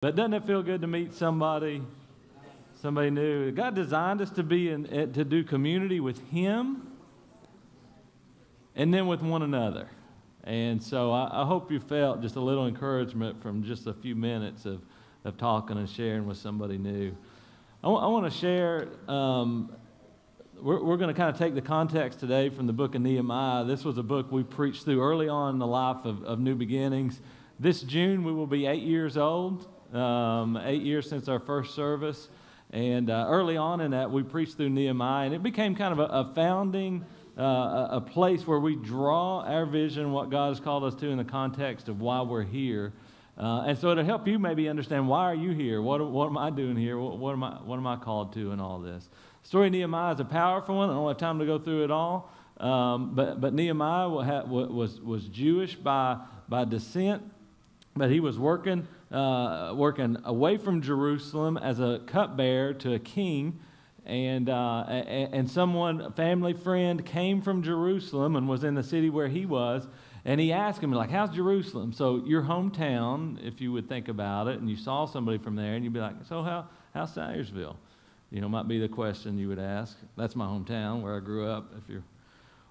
But doesn't it feel good to meet somebody, somebody new? God designed us to be in, eh, to do community with Him, and then with one another. And so I, I, hope you felt just a little encouragement from just a few minutes of, of talking and sharing with somebody new. I, w- I want to share, um, we're, we're going to kind of take the context today from the book of Nehemiah. This was a book we preached through early on in the life of, of New Beginnings. This June, we will be eight years old, um, eight years since our first service. And uh, early on in that, we preached through Nehemiah, and it became kind of a, a founding uh, a place where we draw our vision, what God has called us to, in the context of why we're here. Uh, and so it'll help you maybe understand why are you here? What, what am I doing here? What, what, am I, what am I called to in all this? The story of Nehemiah is a powerful one. I don't have time to go through it all. Um, but, but Nehemiah was, was Jewish by, by descent, but he was working, uh, working away from Jerusalem as a cupbearer to a king and, uh, and someone, a family friend, came from Jerusalem and was in the city where he was, and he asked him, like, how's Jerusalem? So your hometown, if you would think about it, and you saw somebody from there, and you'd be like, so how, how's Salyersville? You know, might be the question you would ask. That's my hometown where I grew up, if you're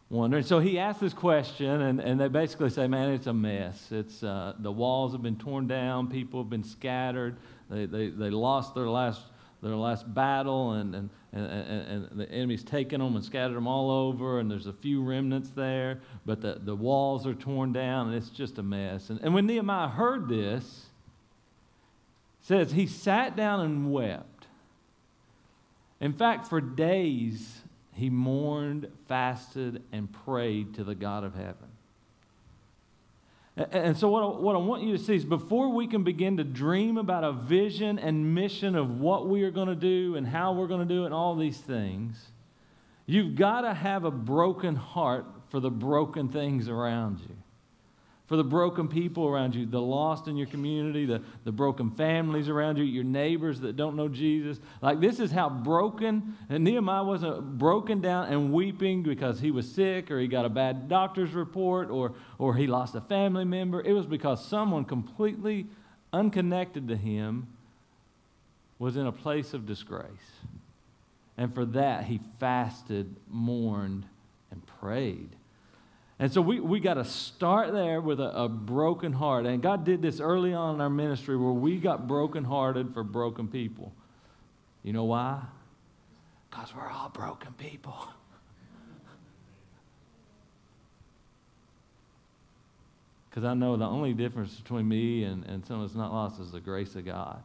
wondering. So he asked this question, and, and they basically say, man, it's a mess. It's, uh, the walls have been torn down, people have been scattered, they, they, they lost their last their last battle, and, and, and, and, the enemy's taken them and scattered them all over, and there's a few remnants there, but the, the walls are torn down, and it's just a mess. And, and when Nehemiah heard this, says he sat down and wept. In fact, for days he mourned, fasted, and prayed to the God of heaven. And so, what I, what I want you to see is before we can begin to dream about a vision and mission of what we are going to do and how we're going to do it and all these things, you've got to have a broken heart for the broken things around you for the broken people around you, the lost in your community, the, the broken families around you, your neighbors that don't know Jesus. Like, this is how broken, and Nehemiah wasn't broken down and weeping because he was sick or he got a bad doctor's report or, or he lost a family member. It was because someone completely unconnected to him was in a place of disgrace. And for that, he fasted, mourned, and prayed. And so we, we got to start there with a, a, broken heart. And God did this early on in our ministry where we got brokenhearted for broken people. You know why? Because we're all broken people. Because I know the only difference between me and, and someone that's not lost is the grace of God.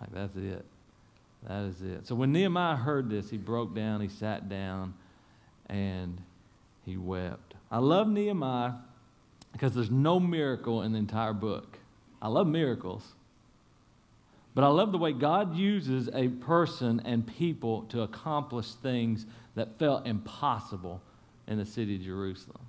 Like, that's it. That is it. So when Nehemiah heard this, he broke down, he sat down and he wept. I love Nehemiah because there's no miracle in the entire book. I love miracles. But I love the way God uses a person and people to accomplish things that felt impossible in the city of Jerusalem.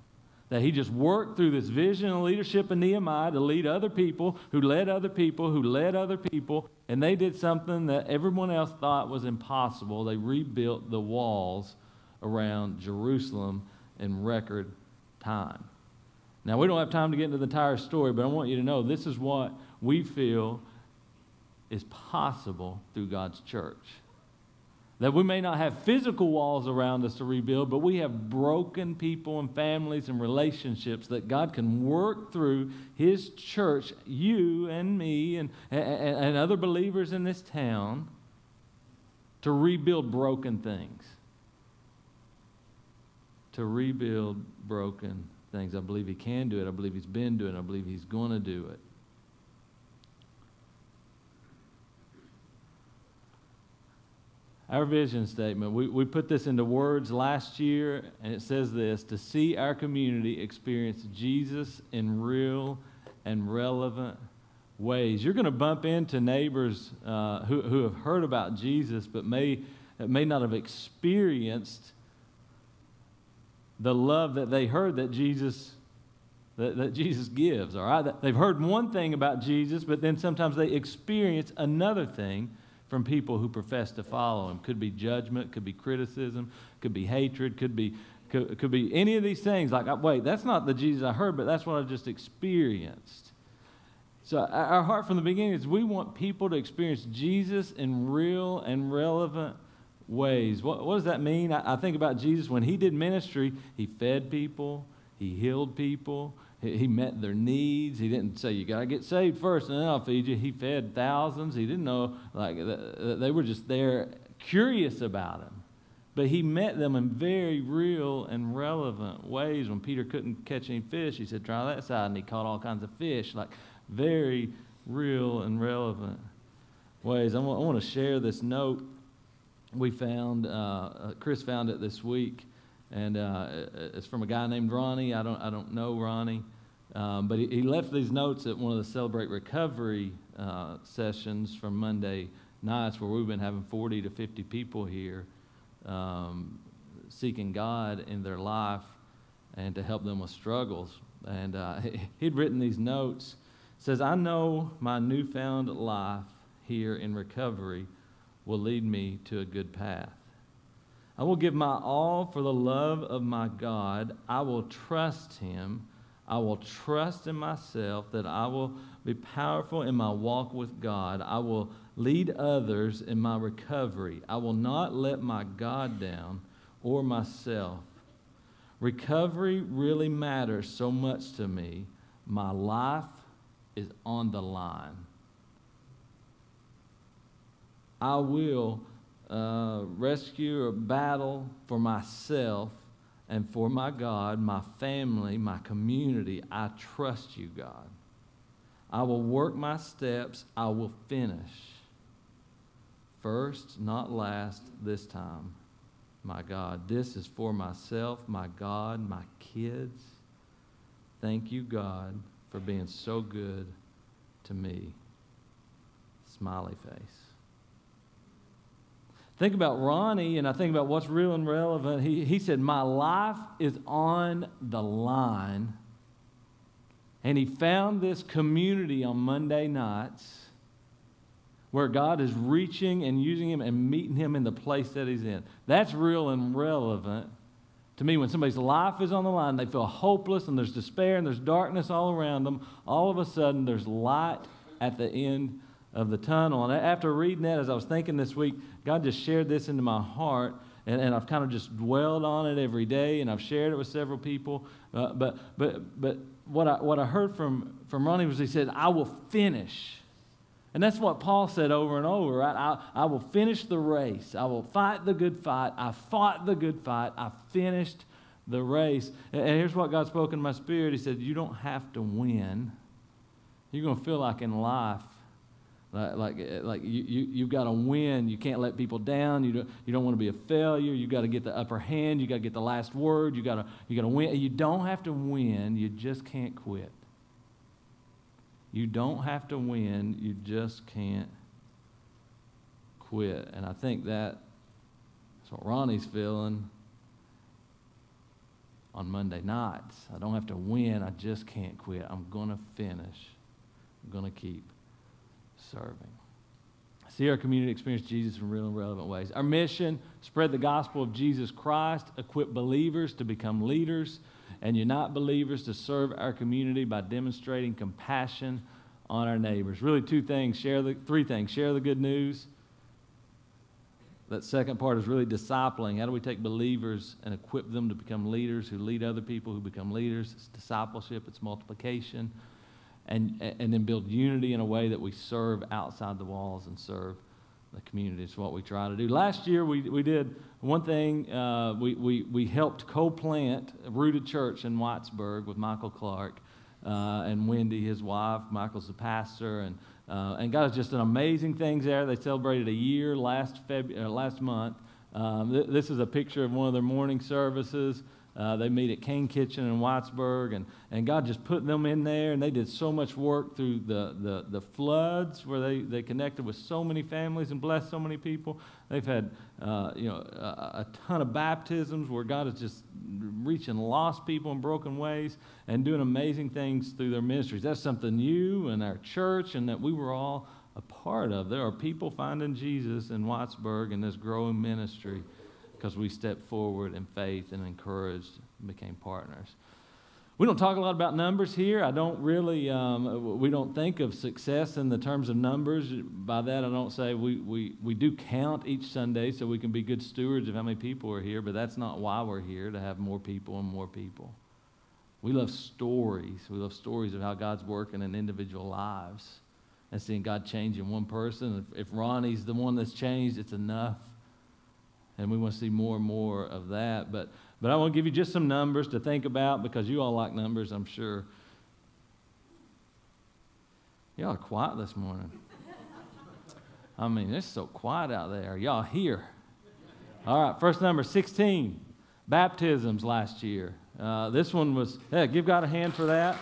That he just worked through this vision and leadership of Nehemiah to lead other people who led other people who led other people, and they did something that everyone else thought was impossible. They rebuilt the walls around Jerusalem in record time. Now, we don't have time to get into the entire story, but I want you to know this is what we feel is possible through God's church. That we may not have physical walls around us to rebuild, but we have broken people and families and relationships that God can work through His church, you and me and, and, and other believers in this town, to rebuild broken things to rebuild broken things. I believe he can do it. I believe he's been doing it. I believe he's going to do it. Our vision statement, we, we put this into words last year, and it says this to see our community experience Jesus in real and relevant ways. You're going to bump into neighbors uh, who, who have heard about Jesus, but may, may not have experienced the love that they heard that Jesus that, that Jesus gives, all right? They've heard one thing about Jesus, but then sometimes they experience another thing from people who profess to follow him. Could be judgment, could be criticism, could be hatred, could be could, could be any of these things like wait, that's not the Jesus I heard, but that's what I just experienced. So, our heart from the beginning is we want people to experience Jesus in real and relevant ways. What, what does that mean? I, I, think about Jesus when he did ministry, he fed people, he healed people, he, met their needs. He didn't say, You got to get saved first and then I'll feed you. He fed thousands. He didn't know, like, they were just there curious about him. But he met them in very real and relevant ways. When Peter couldn't catch any fish, he said, Try that side. And he caught all kinds of fish. Like, very real and relevant ways. I want, I want to share this note we found. Uh, uh, Chris found it this week, and uh, it's from a guy named Ronnie. I don't, I don't know Ronnie, um, but he, he, left these notes at one of the Celebrate Recovery uh, sessions from Monday nights, where we've been having 40 to 50 people here um, seeking God in their life and to help them with struggles. And uh, he'd written these notes says, I know my newfound life here in recovery will lead me to a good path. I will give my all for the love of my God. I will trust Him. I will trust in myself that I will be powerful in my walk with God. I will lead others in my recovery. I will not let my God down or myself. Recovery really matters so much to me. My life is on the line. I will uh, rescue or battle for myself and for my God, my family, my community. I trust you, God. I will work my steps. I will finish. First, not last, this time. My God, this is for myself, my God, my kids. Thank you, God, for being so good to me. Smiley face. Think about Ronnie, and I think about what's real and relevant. He, he said, My life is on the line. And he found this community on Monday nights where God is reaching and using him and meeting him in the place that he's in. That's real and relevant to me, when somebody's life is on the line, they feel hopeless and there's despair and there's darkness all around them, all of a sudden there's light at the end of the tunnel. And after reading that, as I was thinking this week, God just shared this into my heart. And, and I've kind of just dwelled on it every day, and I've shared it with several people. Uh, but but, but what, I, what I heard from, from Ronnie was he said, I will finish and that's what Paul said over and over, right? I, I will finish the race. I will fight the good fight. I fought the good fight. I finished the race. And here's what God spoke in my spirit. He said, You don't have to win. You're going to feel like in life, like, like, eh, like you, you, you've got to win. You can't let people down. You don't, you don't want to be a failure. You've got to get the upper hand. You've got to get the last word. You've got to, you got to win. You don't have to win. You just can't quit. You don't have to win, you just can't quit. And I think that that's what Ronnie's feeling on Monday nights. I don't have to win, I just can't quit. I'm going to finish, I'm going to keep serving. See our community experience Jesus in real and relevant ways. Our mission spread the gospel of Jesus Christ, equip believers to become leaders and unite believers to serve our community by demonstrating compassion on our neighbors. Really, two things. Share the three things. Share the good news. That second part is really discipling. How do we take believers and equip them to become leaders who lead other people who become leaders? It's discipleship, it's multiplication, and, and then build unity in a way that we serve outside the walls and serve the community. It's what we try to do. Last year, we, we did one thing. Uh, we, we, we helped co plant Rooted Church in Whitesburg with Michael Clark. Uh, and Wendy, his wife. Michael's the pastor, and uh, and God has just done amazing things there. They celebrated a year last Feb- uh, last month. Um, th- this is a picture of one of their morning services. Uh, they meet at Kane Kitchen in Whitesburg, and, and God just put them in there, and they did so much work through the, the, the floods where they, they connected with so many families and blessed so many people. They've had uh, you know, a, a, ton of baptisms where God is just reaching lost people in broken ways and doing amazing things through their ministries. That's something new in our church and that we were all a part of. There are people finding Jesus in Whitesburg in this growing ministry because we stepped forward in faith and encouraged and became partners. we don't talk a lot about numbers here. I don't really, um, we don't think of success in the terms of numbers. By that, I don't say we, we, we do count each Sunday so we can be good stewards of how many people are here, but that's not why we're here, to have more people and more people. We love stories. We love stories of how God's working in individual lives and seeing God changing one person. If, if Ronnie's the one that's changed, it's enough. And we want to see more and more of that. But but I want to give you just some numbers to think about because you all like numbers, I'm sure. Y'all are quiet this morning. I mean, it's so quiet out there. Y'all here? All right, first number 16 baptisms last year. Uh, this one was, yeah, give God a hand for that.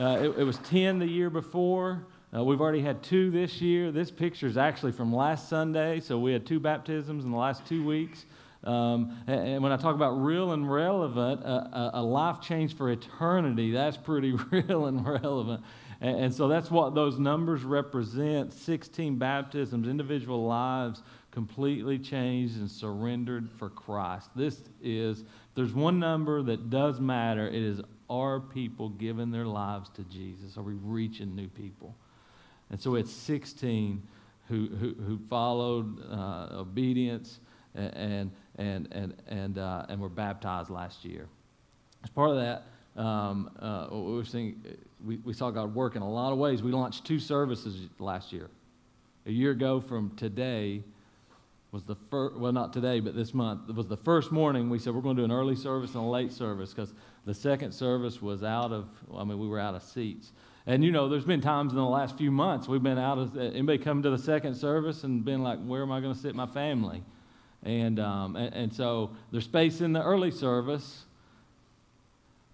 Uh, it, it was 10 the year before. Uh, we've already had two this year. This picture is actually from last Sunday, so we had two baptisms in the last two weeks. Um, and, when I talk about real and relevant, uh, a, a, life change for eternity, that's pretty real and relevant. And, and, so that's what those numbers represent 16 baptisms, individual lives completely changed and surrendered for Christ. This is, there's one number that does matter, it is are people giving their lives to Jesus? Are we reaching new people? And so it's 16 who, who, who followed uh, obedience and, and, and, and, uh, and were baptized last year. As part of that, um, uh, we, were seeing, we, we saw God work in a lot of ways. We launched two services last year. A year ago from today was the first, well, not today, but this month, was the first morning we said we're going to do an early service and a late service because the second service was out of, I mean, we were out of seats. And you know, there's been times in the last few months we've been out of, anybody come to the second service and been like, where am I going to sit my family? And, um, and, and so there's space in the early service,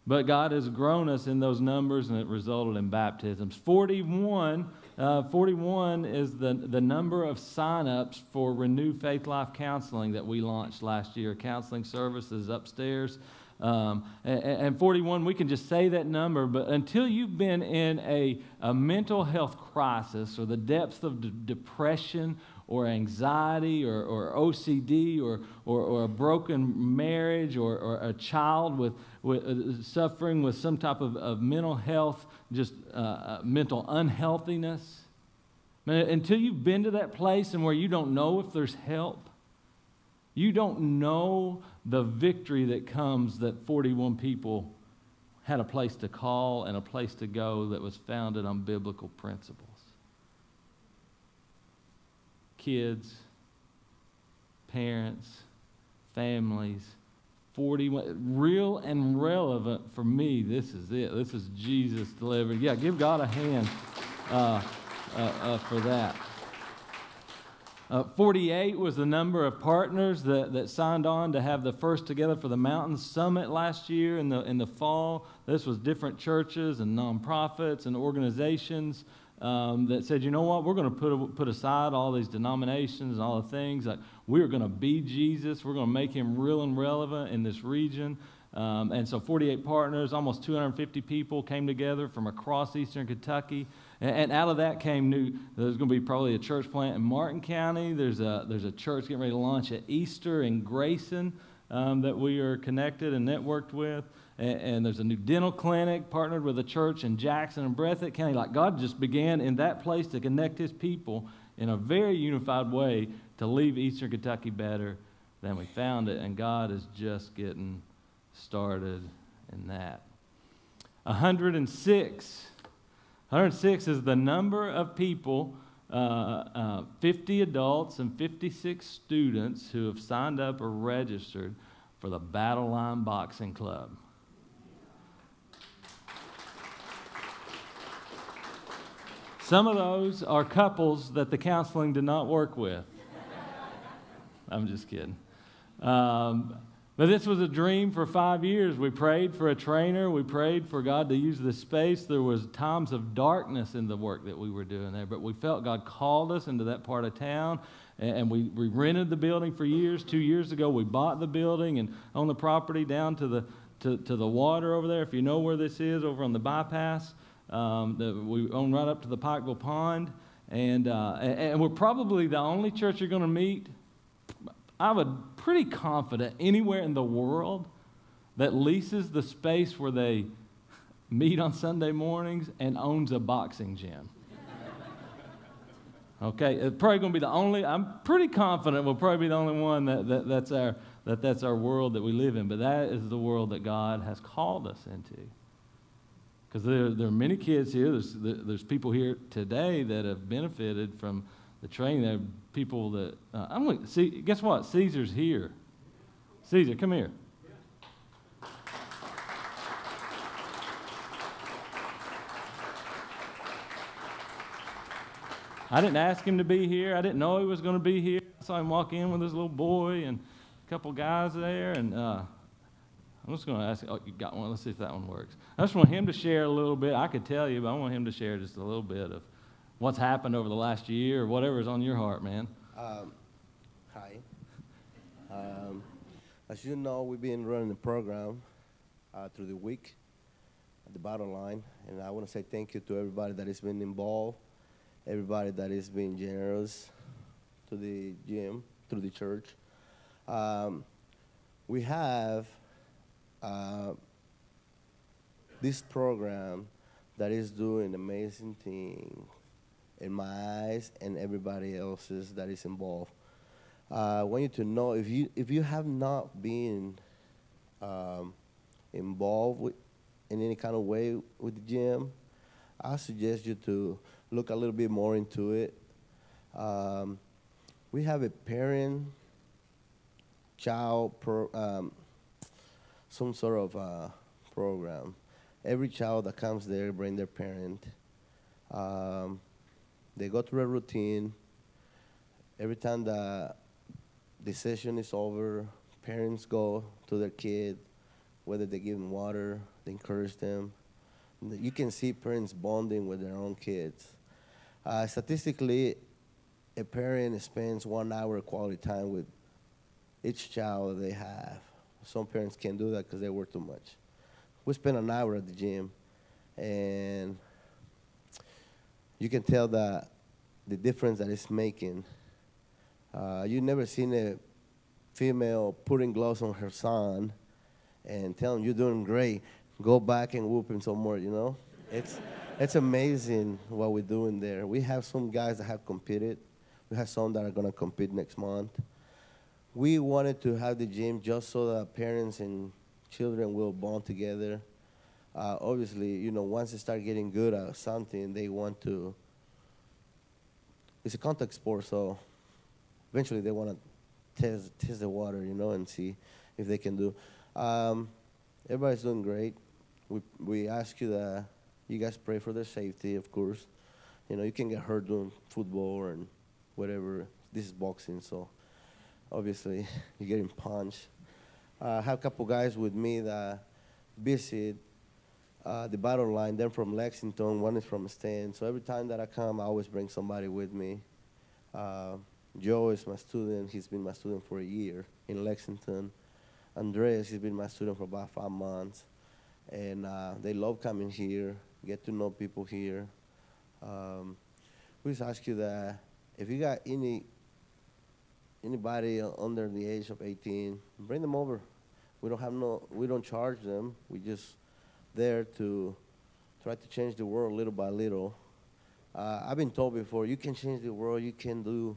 but God has grown us in those numbers and it resulted in baptisms. 41, uh, 41 is the, the number of sign-ups for Renew Faith Life Counseling that we launched last year. Counseling services upstairs. Um, and, and, 41, we can just say that number, but until you've been in a, a mental health crisis or the depths of d- depression or anxiety or, or OCD or, or, or, a broken marriage or, or a child with, with uh, suffering with some type of, of mental health, just uh, uh, mental unhealthiness, until you've been to that place and where you don't know if there's help, you don't know the victory that comes that 41 people had a place to call and a place to go that was founded on biblical principles. Kids, parents, families, 41, real and relevant for me. This is it. This is Jesus delivered. Yeah, give God a hand uh, uh, uh, for that. Uh, 48 was the number of partners that, that signed on to have the First Together for the Mountains Summit last year in the, in the fall. This was different churches and nonprofits and organizations um, that said, you know what, we're going to put, put aside all these denominations and all the things. Like, we're going to be Jesus. We're going to make him real and relevant in this region. Um, and so 48 partners, almost 250 people came together from across eastern Kentucky and, out of that came new, there's going to be probably a church plant in Martin County. There's a, there's a church getting ready to launch at Easter in Grayson um, that we are connected and networked with. And, and, there's a new dental clinic partnered with a church in Jackson and Breathitt County. Like God just began in that place to connect his people in a very unified way to leave Eastern Kentucky better than we found it. And God is just getting started in that. 106 106 is the number of people, uh, uh, 50 adults and 56 students who have signed up or registered for the Battle Line Boxing Club. Some of those are couples that the counseling did not work with. I'm just kidding. Um, but this was a dream for five years. We prayed for a trainer. We prayed for God to use the space. There was times of darkness in the work that we were doing there, but we felt God called us into that part of town, and we, we rented the building for years. Two years ago, we bought the building and owned the property down to the to, to the water over there. If you know where this is, over on the bypass, um, the, we own right up to the Pikeville Pond, and, uh, and, and we're probably the only church you're going to meet I would pretty confident anywhere in the world that leases the space where they meet on Sunday mornings and owns a boxing gym. Okay, it's probably going to be the only, I'm pretty confident we'll probably be the only one that, that, that's, our, that that's our world that we live in, but that is the world that God has called us into. Because there, there are many kids here, there's, there's people here today that have benefited from the training. There are people that, uh, I'm going to see, guess what? Caesar's here. Caesar, come here. I didn't ask him to be here. I didn't know he was going to be here. I saw him walk in with his little boy and a couple guys there. And uh, I'm just going to ask, oh, you got one? Let's see if that one works. I just want him to share a little bit. I could tell you, but I want him to share just a little bit of what's happened over the last year or whatever's on your heart, man. Um, hi. Um, as you know, we've been running the program uh, through the week at the Battle Line. And I want to say thank you to everybody that has been involved everybody that is being generous to the gym, through the church. Um, we have uh, this program that is doing amazing thing in my eyes and everybody else's that is involved. Uh, I want you to know if you if you have not been um, involved with, in any kind of way with the gym, I suggest you to look a little bit more into it. Um, we have a parent child pro, um, some sort of uh, program. Every child that comes there bring their parent. Um, they go through a routine. Every time the, session is over, parents go to their kid, whether they give them water, they encourage them. You can see parents bonding with their own kids. Uh, statistically, a parent spends one hour of quality time with each child they have. Some parents can't do that because they work too much. We spend an hour at the gym, and you can tell that the difference that it's making. Uh, you've never seen a female putting gloves on her son and telling him you're doing great. Go back and whoop him some more. You know, it's it's amazing what we're doing there. We have some guys that have competed. We have some that are going to compete next month. We wanted to have the gym just so that parents and children will bond together. Uh, obviously, you know, once they start getting good at something, they want to. It's a contact sport, so eventually they want to test test the water, you know, and see if they can do. Um, everybody's doing great. We we ask you that you guys pray for their safety, of course. You know, you can get hurt doing football and whatever. This is boxing, so obviously you're getting punched. Uh, I have a couple guys with me that visit uh, the battle line. They're from Lexington. One is from Stan. So every time that I come, I always bring somebody with me. Uh, Joe is my student. He's been my student for a year in Lexington. Andreas, he's been my student for about five months. And uh, they love coming here get to know people here. Um, we just ask you that if you got any anybody under the age of 18, bring them over. We don't have no, we don't charge them. We just there to try to change the world little by little. Uh, I've been told before, you can change the world. You can do.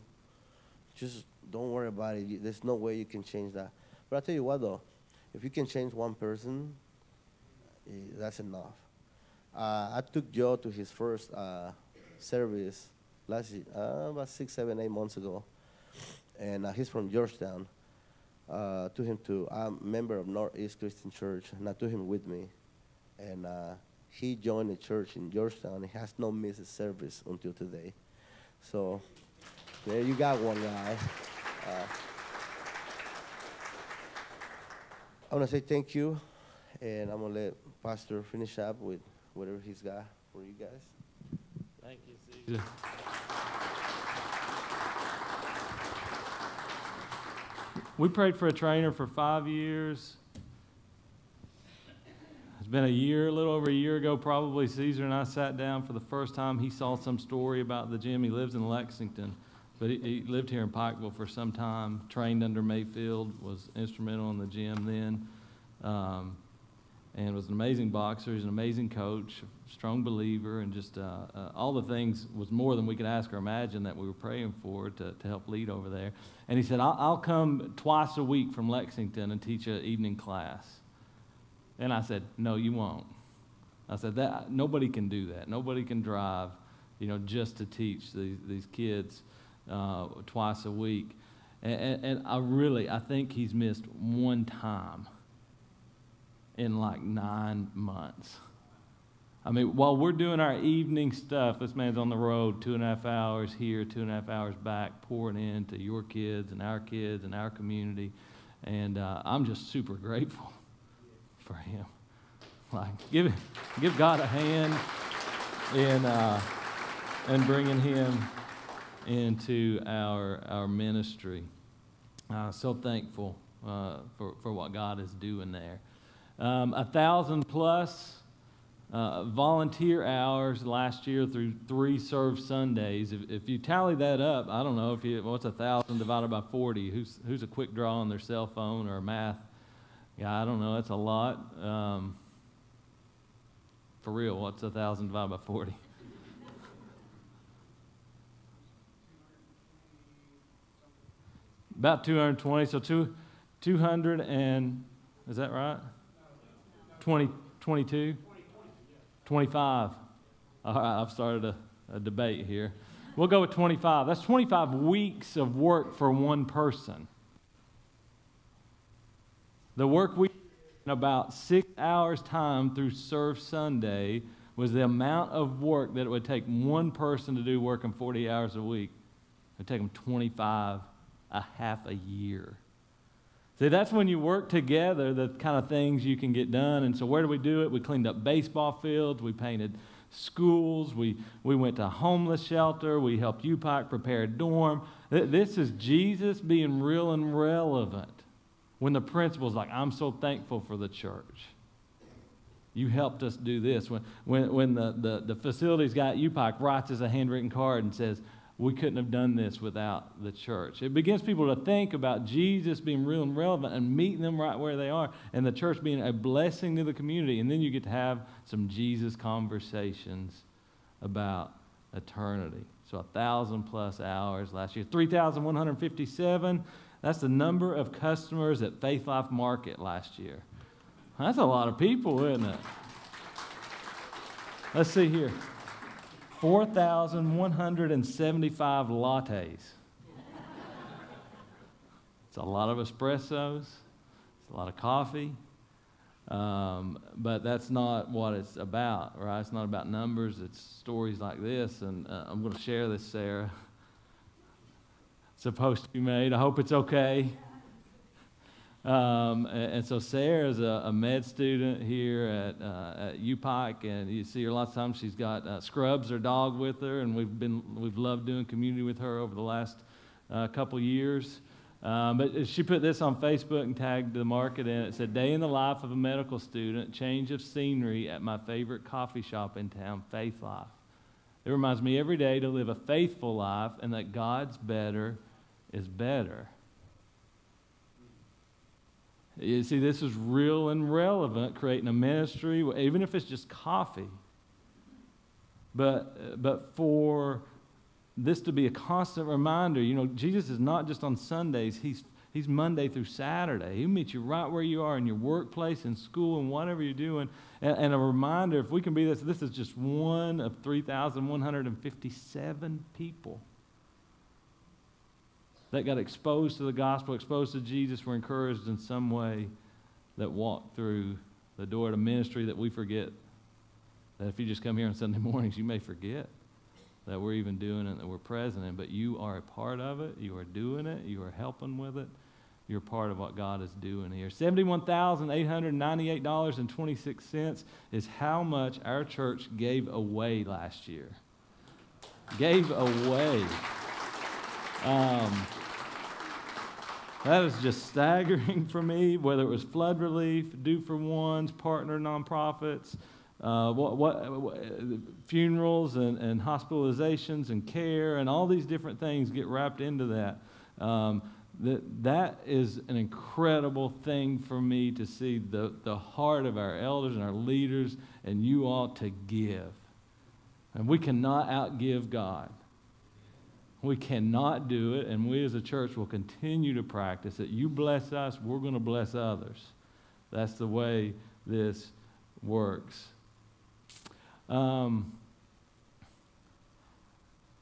Just don't worry about it. There's no way you can change that. But I tell you what, though, if you can change one person, eh, that's enough. Uh, I took Joe to his first uh, service last year, uh, about six, seven, eight months ago, and uh, he's from Georgetown. Uh, to him to I'm a member of Northeast Christian Church, and I took him with me, and uh, he joined the church in Georgetown. He has no missed a service until today. So there you got one guy. I want to say thank you, and I'm going to let Pastor finish up with whatever he's got for you guys. Thank you, Caesar. We prayed for a trainer for five years. It's been a year, a little over a year ago, probably. Caesar and I sat down for the first time. He saw some story about the gym. He lives in Lexington. but he, he lived here in Pikeville for some time, trained under Mayfield, was instrumental in the gym then, um, and was an amazing boxer. He's an amazing coach, strong believer, and just uh, uh, all the things was more than we could ask or imagine that we were praying for to, to help lead over there. And he said, I'll, I'll come twice a week from Lexington and teach an evening class. And I said, No, you won't. I said, that, Nobody can do that. Nobody can drive, you know, just to teach these, these kids uh, twice a week. And, and, I really, I think he's missed one time in like nine months. I mean, while we're doing our evening stuff, this man's on the road two and a half hours here, two and a half hours back, pouring into your kids and our kids and our community. And uh, I'm just super grateful for him. Like, give, give God a hand in, uh, in bringing him into our, our ministry. Uh, so thankful uh, for, for what God is doing there. Um, a thousand plus uh, volunteer hours last year through three served Sundays. If, if you tally that up, I don't know if you what's a thousand divided by forty. Who's who's a quick draw on their cell phone or math? Yeah, I don't know. That's a lot. Um, for real, what's a thousand divided by forty? About 220. So two, 200 and is that right? 20, 22? 25. All right, I've started a, a debate here. We'll go with 25. That's 25 weeks of work for one person. The work week in about six hours' time through Serve Sunday was the amount of work that it would take one person to do working 40 hours a week. It would take them 25, a half a year. See, that's when you work together, the kind of things you can get done. And so, where do we do it? We cleaned up baseball fields, we painted schools, we, we went to a homeless shelter, we helped UPike prepare a dorm. This is Jesus being real and relevant. When the principal's like, I'm so thankful for the church. You helped us do this. When, when, when the, the, the facilities guy at UPike writes us a handwritten card and says, we couldn't have done this without the church. It begins people to think about Jesus being real and relevant and meeting them right where they are, and the church being a blessing to the community. And then you get to have some Jesus conversations about eternity. So a thousand plus hours last year, 3,157. That's the number of customers at Faith Life Market last year. That's a lot of people, isn't it? Let's see here. 4,175 lattes. it's a lot of espressos, it's a lot of coffee. Um, but that's not what it's about, right? It's not about numbers, it's stories like this. And uh, I'm going to share this, Sarah. Supposed to be made. I hope it's okay. Um, and, and, so Sarah is a, a, med student here at, uh, at UPike, and you see her lots of times. She's got uh, Scrubs, her dog, with her, and we've been we've loved doing community with her over the last uh, couple years. Um, but she put this on Facebook and tagged the market in. It said, "Day in the life of a medical student, change of scenery at my favorite coffee shop in town, Faith Life. It reminds me every day to live a faithful life, and that God's better is better." You see, this is real and relevant, creating a ministry, even if it's just coffee. But, but for this to be a constant reminder, you know, Jesus is not just on Sundays, he's, he's Monday through Saturday. He'll meet you right where you are in your workplace, in school, and whatever you're doing. And, and a reminder, if we can be this, this is just one of 3,157 people that got exposed to the gospel, exposed to Jesus, were encouraged in some way, that walked through the door to ministry that we forget. That if you just come here on Sunday mornings, you may forget that we're even doing it, that we're present in. But you are a part of it. You are doing it. You are helping with it. You're part of what God is doing here. $71,898.26 is how much our church gave away last year. Gave away. Um, that is just staggering for me, whether it was flood relief, do for ones, partner nonprofits, uh, what, what, what, funerals and, and hospitalizations and care and all these different things get wrapped into that. Um, that, that is an incredible thing for me to see the, the heart of our elders and our leaders and you all to give. And we cannot outgive God. We cannot do it, and we as a church will continue to practice it. You bless us, we're going to bless others. That's the way this works. Um,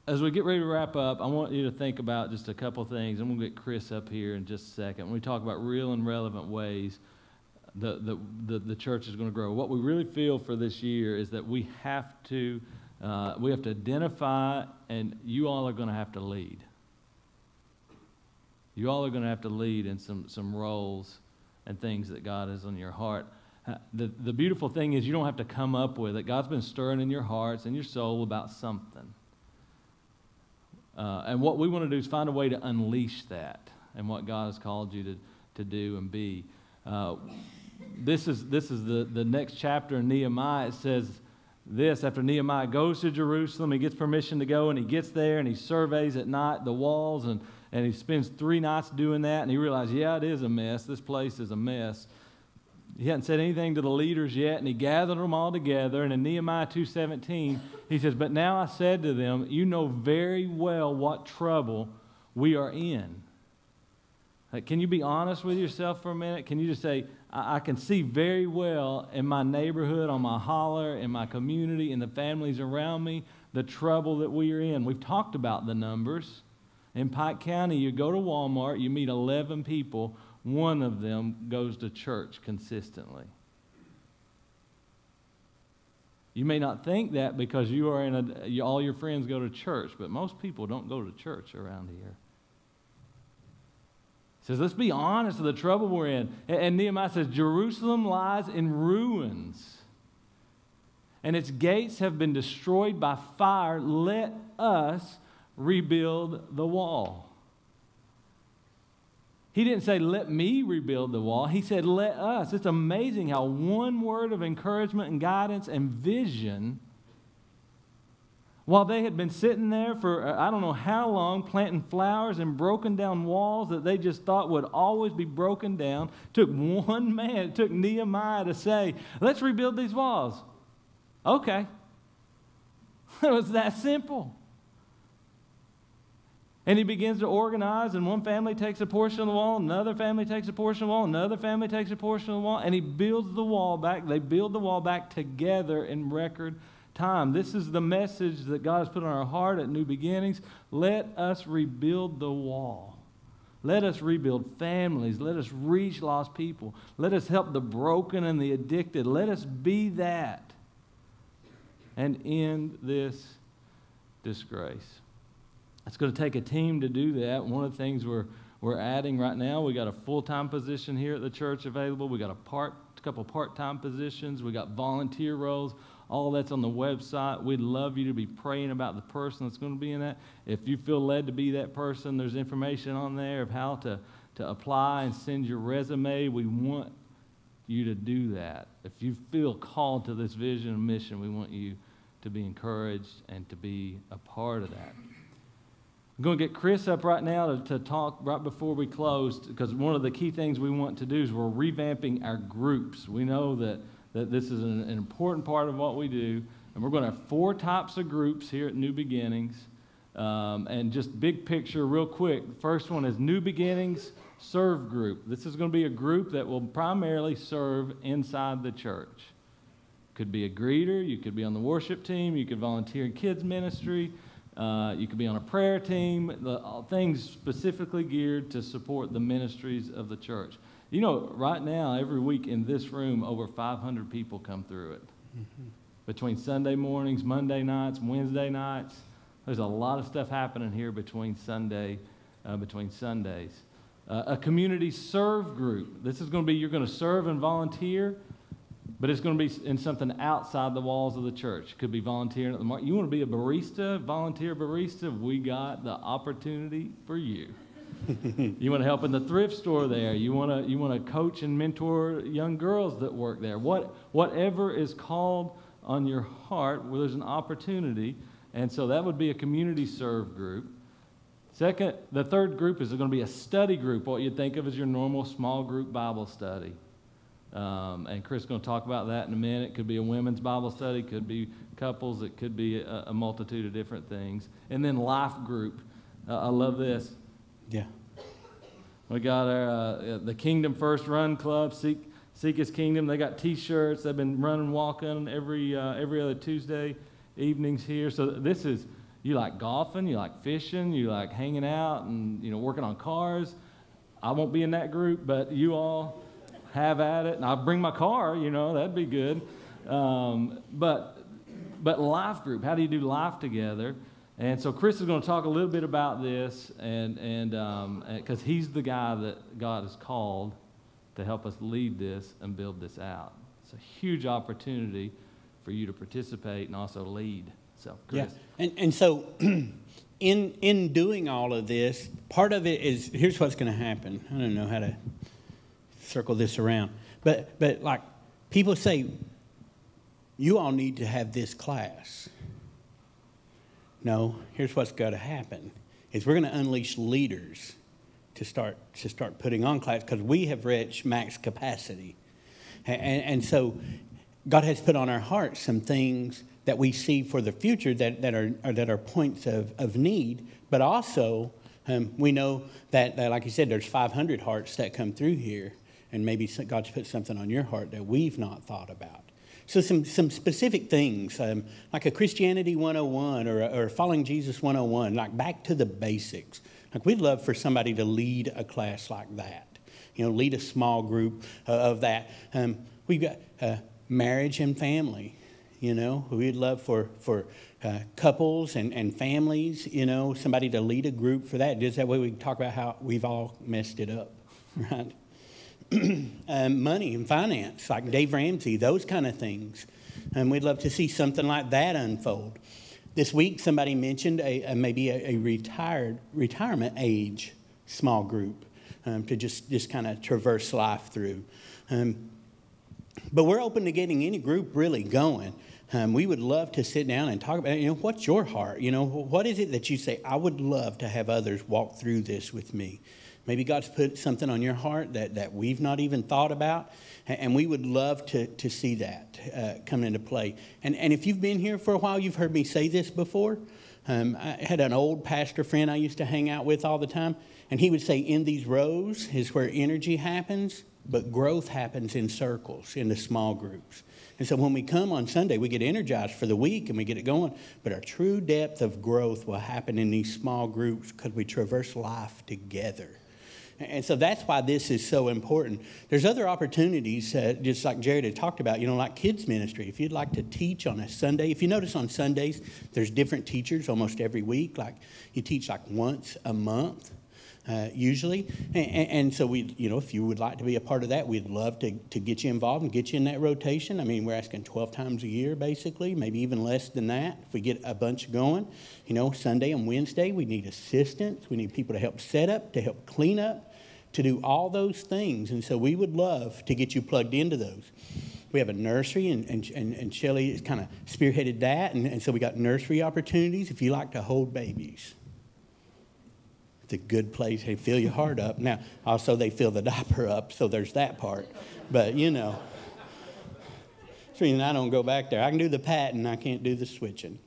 as we get ready to wrap up, I want you to think about just a couple things. I'm going to get Chris up here in just a second. When we talk about real and relevant ways the, the, the, the church is going to grow, what we really feel for this year is that we have to, uh, we have to identify, and you all are going to have to lead. You all are going to have to lead in some, some roles and things that God has on your heart. The, the beautiful thing is you don't have to come up with it. God's been stirring in your hearts and your soul about something. Uh, and what we want to do is find a way to unleash that and what God has called you to, to do and be. Uh, this is, this is the, the next chapter in Nehemiah. It says this after Nehemiah goes to Jerusalem, he gets permission to go, and he gets there and he surveys at night the walls, and, and he spends three nights doing that, and he realizes, yeah, it is a mess. This place is a mess he hadn't said anything to the leaders yet, and he gathered them all together. And in Nehemiah 2.17, he says, But now I said to them, You know very well what trouble we are in. Like, can you be honest with yourself for a minute? Can you just say, I, I can see very well in my neighborhood, on my holler, in my community, in the families around me, the trouble that we are in. We've talked about the numbers. In Pike County, you go to Walmart, you meet 11 people one of them goes to church consistently. You may not think that because you are in a, all your friends go to church, but most people don't go to church around here. Says, let's be honest of the trouble we're in. And, and Nehemiah says, Jerusalem lies in ruins, and its gates have been destroyed by fire. Let us rebuild the wall. He didn't say, let me rebuild the wall. He said, let us. It's amazing how one word of encouragement and guidance and vision, while they had been sitting there for uh, I don't know how long, planting flowers and broken down walls that they just thought would always be broken down, took one man, it took Nehemiah to say, let's rebuild these walls. Okay. it was that simple. And he begins to organize, and one family takes a portion of the wall, another family takes a portion of the wall, another family takes a portion of the wall, and he builds the wall back. They build the wall back together in record time. This is the message that God has put on our heart at New Beginnings. Let us rebuild the wall. Let us rebuild families. Let us reach lost people. Let us help the broken and the addicted. Let us be that and end this disgrace. It's going to take a team to do that. One of the things we're, we're adding right now, we got a full-time position here at the church available. We got a part, couple part-time positions. We got volunteer roles. All that's on the website. We'd love you to be praying about the person that's going to be in that. If you feel led to be that person, there's information on there of how to, to apply and send your resume. We want you to do that. If you feel called to this vision and mission, we want you to be encouraged and to be a part of that. I'm going to get Chris up right now to, to talk right before we close because one of the key things we want to do is we're revamping our groups. We know that, that this is an, an important part of what we do, and we're going to have four types of groups here at New Beginnings. Um, and just big picture, real quick. First one is New Beginnings Serve Group. This is going to be a group that will primarily serve inside the church. Could be a greeter, you could be on the worship team, you could volunteer in kids ministry. Uh, you could be on a prayer team, the, things specifically geared to support the ministries of the church. You know, right now, every week in this room, over 500 people come through it. Mm-hmm. Between Sunday mornings, Monday nights, Wednesday nights, there's a lot of stuff happening here between Sunday, uh, between Sundays. Uh, a community serve group. This is going to be you're going to serve and volunteer but it's going to be in something outside the walls of the church. Could be volunteering at the market. You want to be a barista, volunteer barista? We got the opportunity for you. you want to help in the thrift store there. You want to you want to coach and mentor young girls that work there. What whatever is called on your heart where there's an opportunity. And so that would be a community serve group. Second, the third group is going to be a study group, what you'd think of as your normal small group Bible study. Um, and Chris is going to talk about that in a minute. It could be a women's Bible study, could be couples, it could be a, a multitude of different things. And then life group. Uh, I love this. Yeah. We got our uh, the Kingdom First Run Club, Seek Seek His Kingdom. They got T-shirts. They've been running, walking every uh, every other Tuesday evenings here. So this is you like golfing, you like fishing, you like hanging out, and you know working on cars. I won't be in that group, but you all have at it, and I'll bring my car. You know that'd be good. Um, but but life group, how do you do life together? And so Chris is going to talk a little bit about this, and and because um, he's the guy that God has called to help us lead this and build this out. It's a huge opportunity for you to participate and also lead. So Chris. Yeah. And and so in in doing all of this, part of it is here's what's going to happen. I don't know how to circle this around, but but like people say, you all need to have this class no, here's what's got to happen is we're going to unleash leaders to start to start putting on class because we have reached max capacity. And, and so God has put on our hearts some things that we see for the future that, that, are, that are points of, of need, but also um, we know that, that, like you said, there's 500 hearts that come through here, and maybe God's put something on your heart that we've not thought about. So, some, some specific things, um, like a Christianity 101 or, or Following Jesus 101, like back to the basics. Like, we'd love for somebody to lead a class like that, you know, lead a small group uh, of that. Um, we've got uh, marriage and family, you know, we'd love for, for uh, couples and, and families, you know, somebody to lead a group for that. Just that way we can talk about how we've all messed it up, right? um, money and finance, like Dave Ramsey, those kind of things. And we'd love to see something like that unfold. This week, somebody mentioned a, a maybe a, a, retired retirement age small group um, to just, just kind of traverse life through. Um, but we're open to getting any group really going. Um, we would love to sit down and talk about, you know, what's your heart? You know, what is it that you say, I would love to have others walk through this with me? Maybe God's put something on your heart that, that we've not even thought about, and we would love to, to see that uh, come into play. And, and if you've been here for a while, you've heard me say this before. Um, I had an old pastor friend I used to hang out with all the time, and he would say, In these rows is where energy happens, but growth happens in circles, in the small groups. And so when we come on Sunday, we get energized for the week and we get it going. But our true depth of growth will happen in these small groups because we traverse life together. And so that's why this is so important. There's other opportunities, uh, just like Jared had talked about, you know, like kids' ministry. If you'd like to teach on a Sunday, if you notice on Sundays, there's different teachers almost every week. Like you teach like once a month. Uh, usually. And, and, so we, you know, if you would like to be a part of that, we'd love to, to get you involved and get you in that rotation. I mean, we're asking 12 times a year, basically, maybe even less than that if we get a bunch going. You know, Sunday and Wednesday, we need assistance. We need people to help set up, to help clean up, to do all those things. And so we would love to get you plugged into those. We have a nursery, and, and, and, and Shelly has kind of spearheaded that. And, and so we got nursery opportunities if you like to hold babies. It's a good place. They fill your heart up. Now, also, they fill the diaper up, so there's that part. But, you know, so I don't go back there. I can do the patting, I can't do the switching.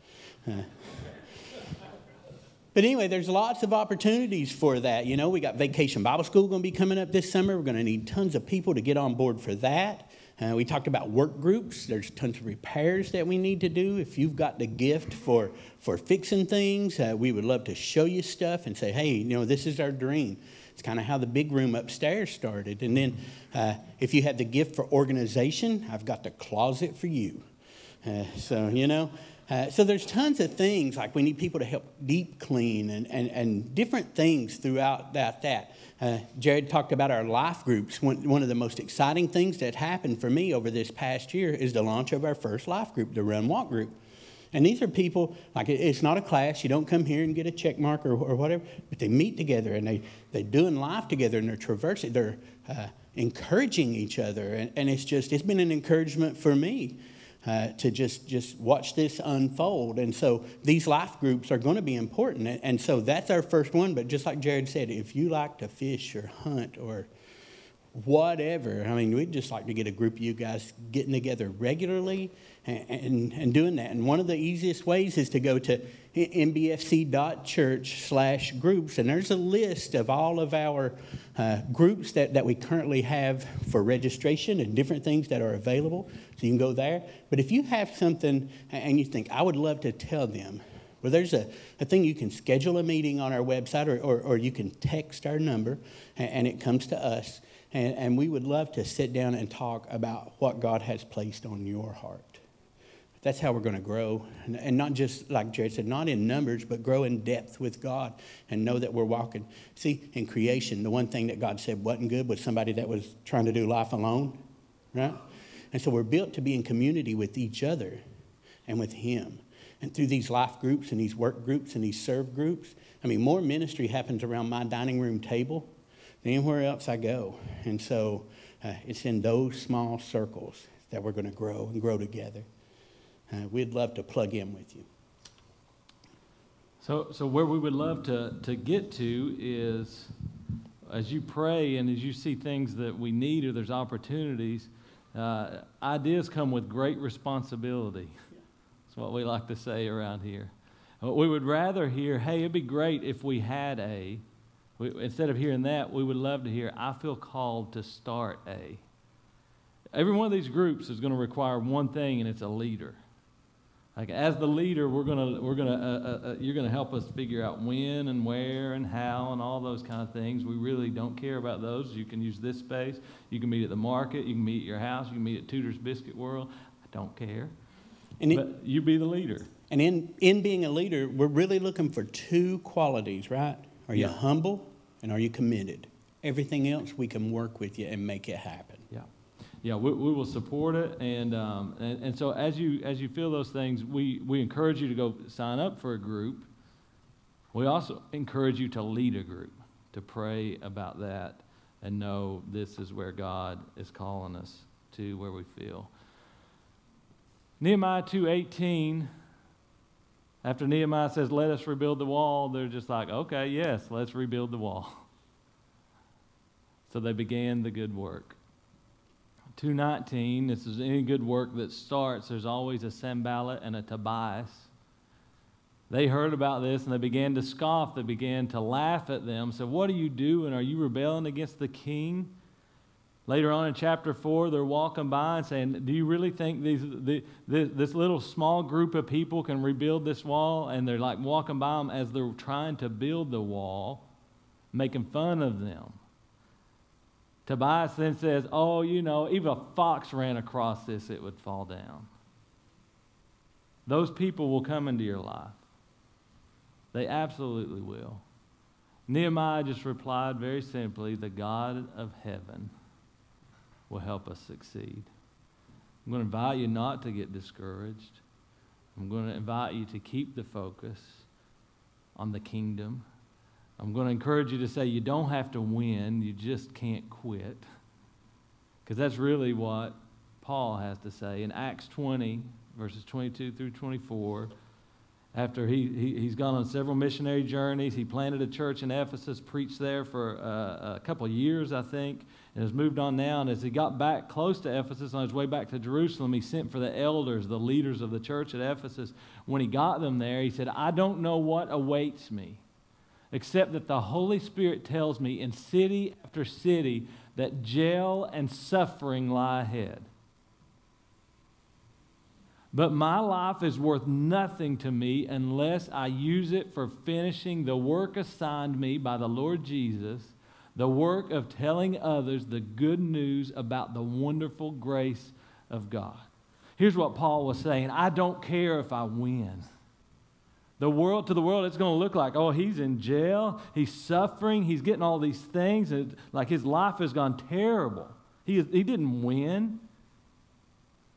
But anyway, there's lots of opportunities for that. You know, we got Vacation Bible School going to be coming up this summer. We're going to need tons of people to get on board for that. Uh, we talked about work groups. There's tons of repairs that we need to do. If you've got the gift for, for fixing things, uh, we would love to show you stuff and say, hey, you know, this is our dream. It's kind of how the big room upstairs started. And then uh, if you have the gift for organization, I've got the closet for you. Uh, so, you know, uh, so there's tons of things like we need people to help deep clean and, and, and different things throughout that. that. Uh, Jared talked about our life groups. One, one of the most exciting things that happened for me over this past year is the launch of our first life group, the Run Walk group. And these are people, like it's not a class, you don't come here and get a check mark or, or whatever, but they meet together and they, they're doing life together and they're traversing, they're uh, encouraging each other. And, and it's just, it's been an encouragement for me. Uh, to just, just watch this unfold. And so these life groups are going to be important. And so that's our first one. But just like Jared said, if you like to fish or hunt or whatever, I mean, we'd just like to get a group of you guys getting together regularly and, and, and doing that. And one of the easiest ways is to go to nbfc.church slash groups. And there's a list of all of our uh, groups that, that we currently have for registration and different things that are available. So you can go there. But if you have something and you think, I would love to tell them, well, there's a, a thing you can schedule a meeting on our website or, or, or you can text our number and, and it comes to us. And, and we would love to sit down and talk about what God has placed on your heart. That's how we're going to grow. And, and not just, like Jared said, not in numbers, but grow in depth with God and know that we're walking. See, in creation, the one thing that God said wasn't good was somebody that was trying to do life alone, right? And so we're built to be in community with each other and with Him. And through these life groups and these work groups and these serve groups, I mean, more ministry happens around my dining room table anywhere else I go. And so uh, it's in those small circles that we're going to grow and grow together. Uh, we'd love to plug in with you. So, so where we would love to, to get to is as you pray and as you see things that we need or there's opportunities, uh, ideas come with great responsibility. That's what we like to say around here. We would rather hear, hey, it'd be great if we had a, we, instead of hearing that, we would love to hear, I feel called to start a. Every one of these groups is going to require one thing, and it's a leader. Like as the leader, we're gonna we're gonna uh, uh, uh, you're gonna help us figure out when and where and how and all those kind of things. We really don't care about those. You can use this space. You can meet at the market. You can meet at your house. You can meet at Tudor's Biscuit World. I don't care. And but it, you be the leader. And in in being a leader, we're really looking for two qualities, right? Are you yeah. humble and are you committed? Everything else we can work with you and make it happen yeah, Yeah, we, we will support it. And, um, and, and so as you, as you feel those things, we, we encourage you to go sign up for a group. We also encourage you to lead a group, to pray about that and know this is where God is calling us to, where we feel. Nehemiah 2.18, after Nehemiah says, let us rebuild the wall, they're just like, okay, yes, let's rebuild the wall. So they began the good work. 219, this is any good work that starts, there's always a Sanballat and a Tobias. They heard about this and they began to scoff. They began to laugh at them. So, what are you doing? Are you rebelling against the king? Later on in chapter 4, they're walking by and saying, Do you really think these, the, this little small group of people can rebuild this wall? And they're like walking by them as they're trying to build the wall, making fun of them. Tobias then says, Oh, you know, even a fox ran across this, it would fall down. Those people will come into your life. They absolutely will. Nehemiah just replied very simply The God of heaven will help us succeed. I'm going to invite you not to get discouraged. I'm going to invite you to keep the focus on the kingdom I'm going to encourage you to say you don't have to win, you just can't quit. Because that's really what Paul has to say. In Acts 20, verses 22 through 24, after he, he, has gone on several missionary journeys, he planted a church in Ephesus, preached there for uh, a couple years, I think, and has moved on now. And as he got back close to Ephesus on his way back to Jerusalem, he sent for the elders, the leaders of the church at Ephesus. When he got them there, he said, I don't know what awaits me except that the Holy Spirit tells me in city after city that jail and suffering lie ahead. But my life is worth nothing to me unless I use it for finishing the work assigned me by the Lord Jesus, the work of telling others the good news about the wonderful grace of God. Here's what Paul was saying I don't care if I win. The world, to the world, it's going to look like, oh, he's in jail, he's suffering, he's getting all these things, and like his life has gone terrible. He, he didn't win.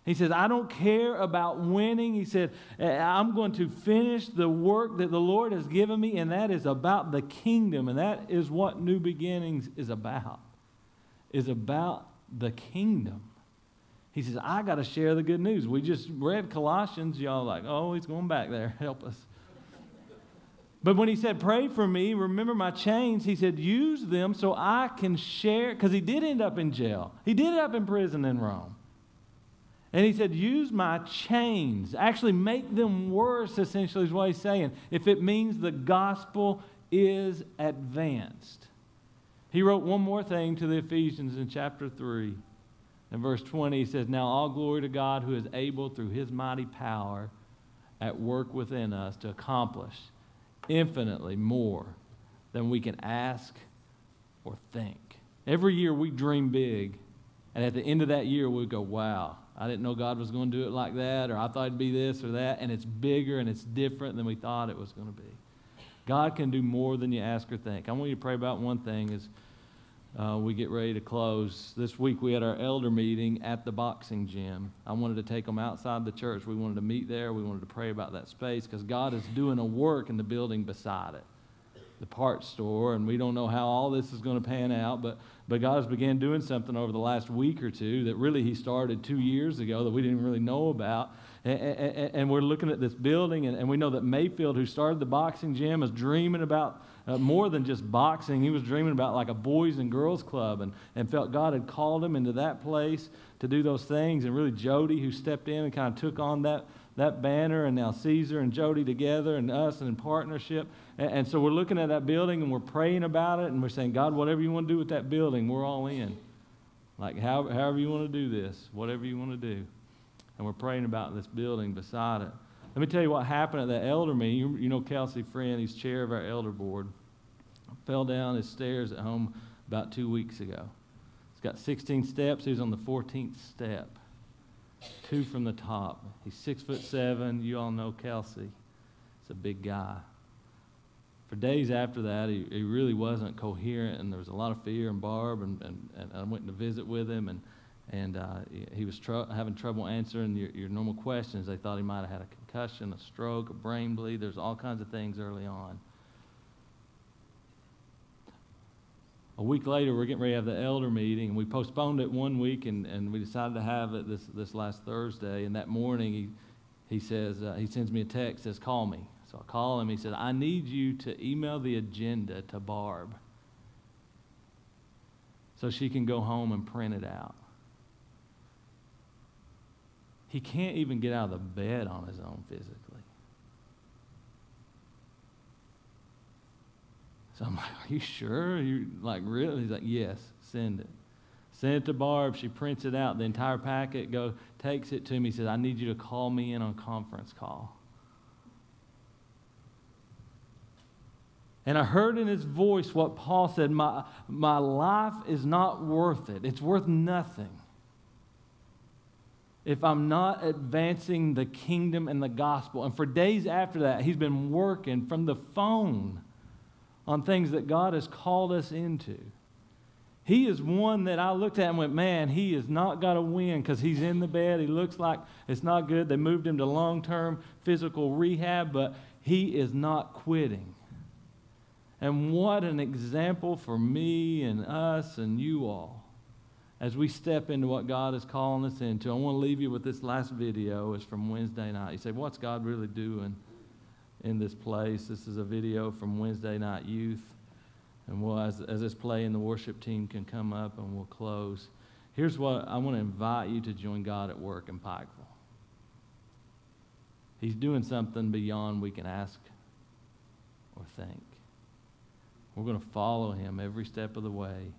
He says, I don't care about winning. He said, eh, I'm going to finish the work that the Lord has given me, and that is about the kingdom. And that is what New Beginnings is about, is about the kingdom. He says, I got to share the good news. We just read Colossians. Y'all like, oh, he's going back there. Help us. But when he said, Pray for me, remember my chains, he said, Use them so I can share, because he did end up in jail. He did end up in prison in Rome. And he said, Use my chains. Actually, make them worse, essentially, is what he's saying, if it means the gospel is advanced. He wrote one more thing to the Ephesians in chapter 3. In verse 20, he says, Now all glory to God who is able through his mighty power at work within us to accomplish infinitely more than we can ask or think. Every year we dream big, and at the end of that year we'd go, wow, I didn't know God was going to do it like that, or I thought it'd be this or that, and it's bigger and it's different than we thought it was going to be. God can do more than you ask or think. I want you to pray about one thing as uh, we get ready to close. This week we had our elder meeting at the boxing gym. I wanted to take them outside the church. We wanted to meet there. We wanted to pray about that space because God is doing a work in the building beside it, the parts store, and we don't know how all this is going to pan out, but but God has began doing something over the last week or two that really He started two years ago that we didn't really know about. And, and, and we're looking at this building, and, and, we know that Mayfield, who started the boxing gym, is dreaming about uh, more than just boxing. He was dreaming about like a boys and girls club and, and felt God had called him into that place to do those things. And really, Jody, who stepped in and kind of took on that, that banner, and now Caesar and Jody together, and us and in partnership. And, and so we're looking at that building and we're praying about it, and we're saying, God, whatever you want to do with that building, we're all in. Like, how, however you want to do this, whatever you want to do and we're praying about this building beside it. Let me tell you what happened at that elder meeting. You, you know Kelsey Friend, he's chair of our elder board. Fell down his stairs at home about two weeks ago. He's got 16 steps. He was on the 14th step, two from the top. He's six foot seven. You all know Kelsey. He's a big guy. For days after that, he, he really wasn't coherent, and there was a lot of fear and Barb, and, and, and I went to visit with him, and and uh, he was tr- having trouble answering your, your normal questions. They thought he might have had a concussion, a stroke, a brain bleed. There's all kinds of things early on. A week later, we're getting ready to have the elder meeting, and we postponed it one week, and, and we decided to have it this, this last Thursday. And that morning, he, he says, uh, he sends me a text, says, call me. So I call him. He says, I need you to email the agenda to Barb so she can go home and print it out. He can't even get out of the bed on his own physically. So I'm like, Are you sure? You like really? He's like, Yes, send it. Send it to Barb. She prints it out. The entire packet go takes it to me. Says, I need you to call me in on conference call. And I heard in his voice what Paul said my, my life is not worth it. It's worth nothing if I'm not advancing the kingdom and the gospel. And for days after that, he's been working from the phone on things that God has called us into. He is one that I looked at and went, man, he has not got to win because he's in the bed. He looks like it's not good. They moved him to long term physical rehab, but he is not quitting. And what an example for me and us and you all as we step into what God is calling us into, I want to leave you with this last video. It's from Wednesday night. You say, What's God really doing in this place? This is a video from Wednesday night youth. And we'll, as, as this play and the worship team can come up and we'll close. Here's what I want to invite you to join God at work in Pikeville. He's doing something beyond we can ask or think. We're going to follow him every step of the way.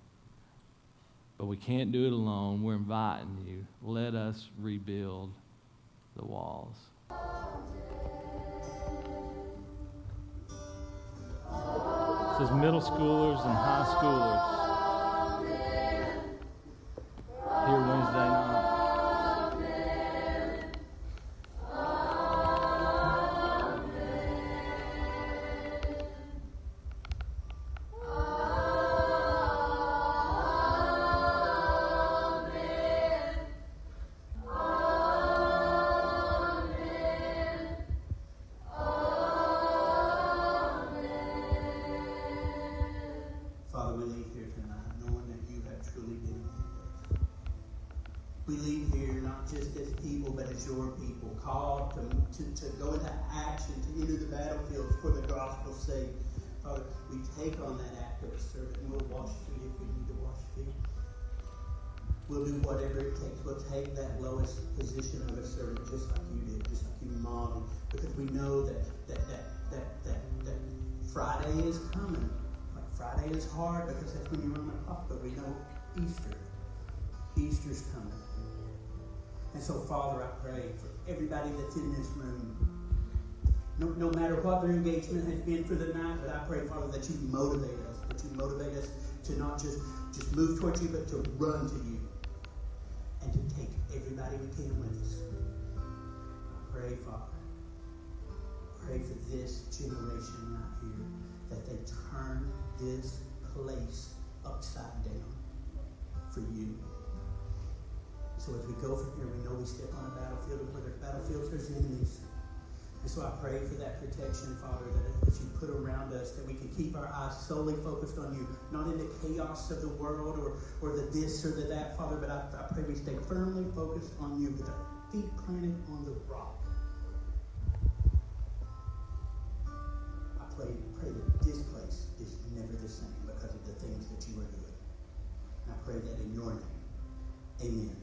But we can't do it alone. We're inviting you. Let us rebuild the walls. This is middle schoolers and high schoolers. Here Wednesday action, to enter the battlefield for the gospel's sake. Father, we take on that act of a servant and we'll wash feet if we need to wash feet. We'll do whatever it takes. We'll take that lowest position of a servant just like you did, just like you modeled, because we know that that that that that, that Friday is coming. Like Friday is hard because that's when you run the clock, but we know Easter. Easter's coming. And so, Father, I pray for everybody that's in this room. No, no matter what their engagement has been for the night, but I pray, Father, that you motivate us, that you motivate us to not just, just move towards you, but to run to you and to take everybody we can with us. Pray, Father, pray for this generation right here, that they turn this place upside down for you. So as we go from here, we know we step on a battlefield, and where there's battlefields, there's enemies. And so I pray for that protection, Father, that, that you put around us, that we can keep our eyes solely focused on you, not in the chaos of the world or, or the this or the that, Father, but I, I pray we stay firmly focused on you with our feet planted on the rock. I pray, pray that this place is never the same because of the things that you are doing. And I pray that in your name. Amen.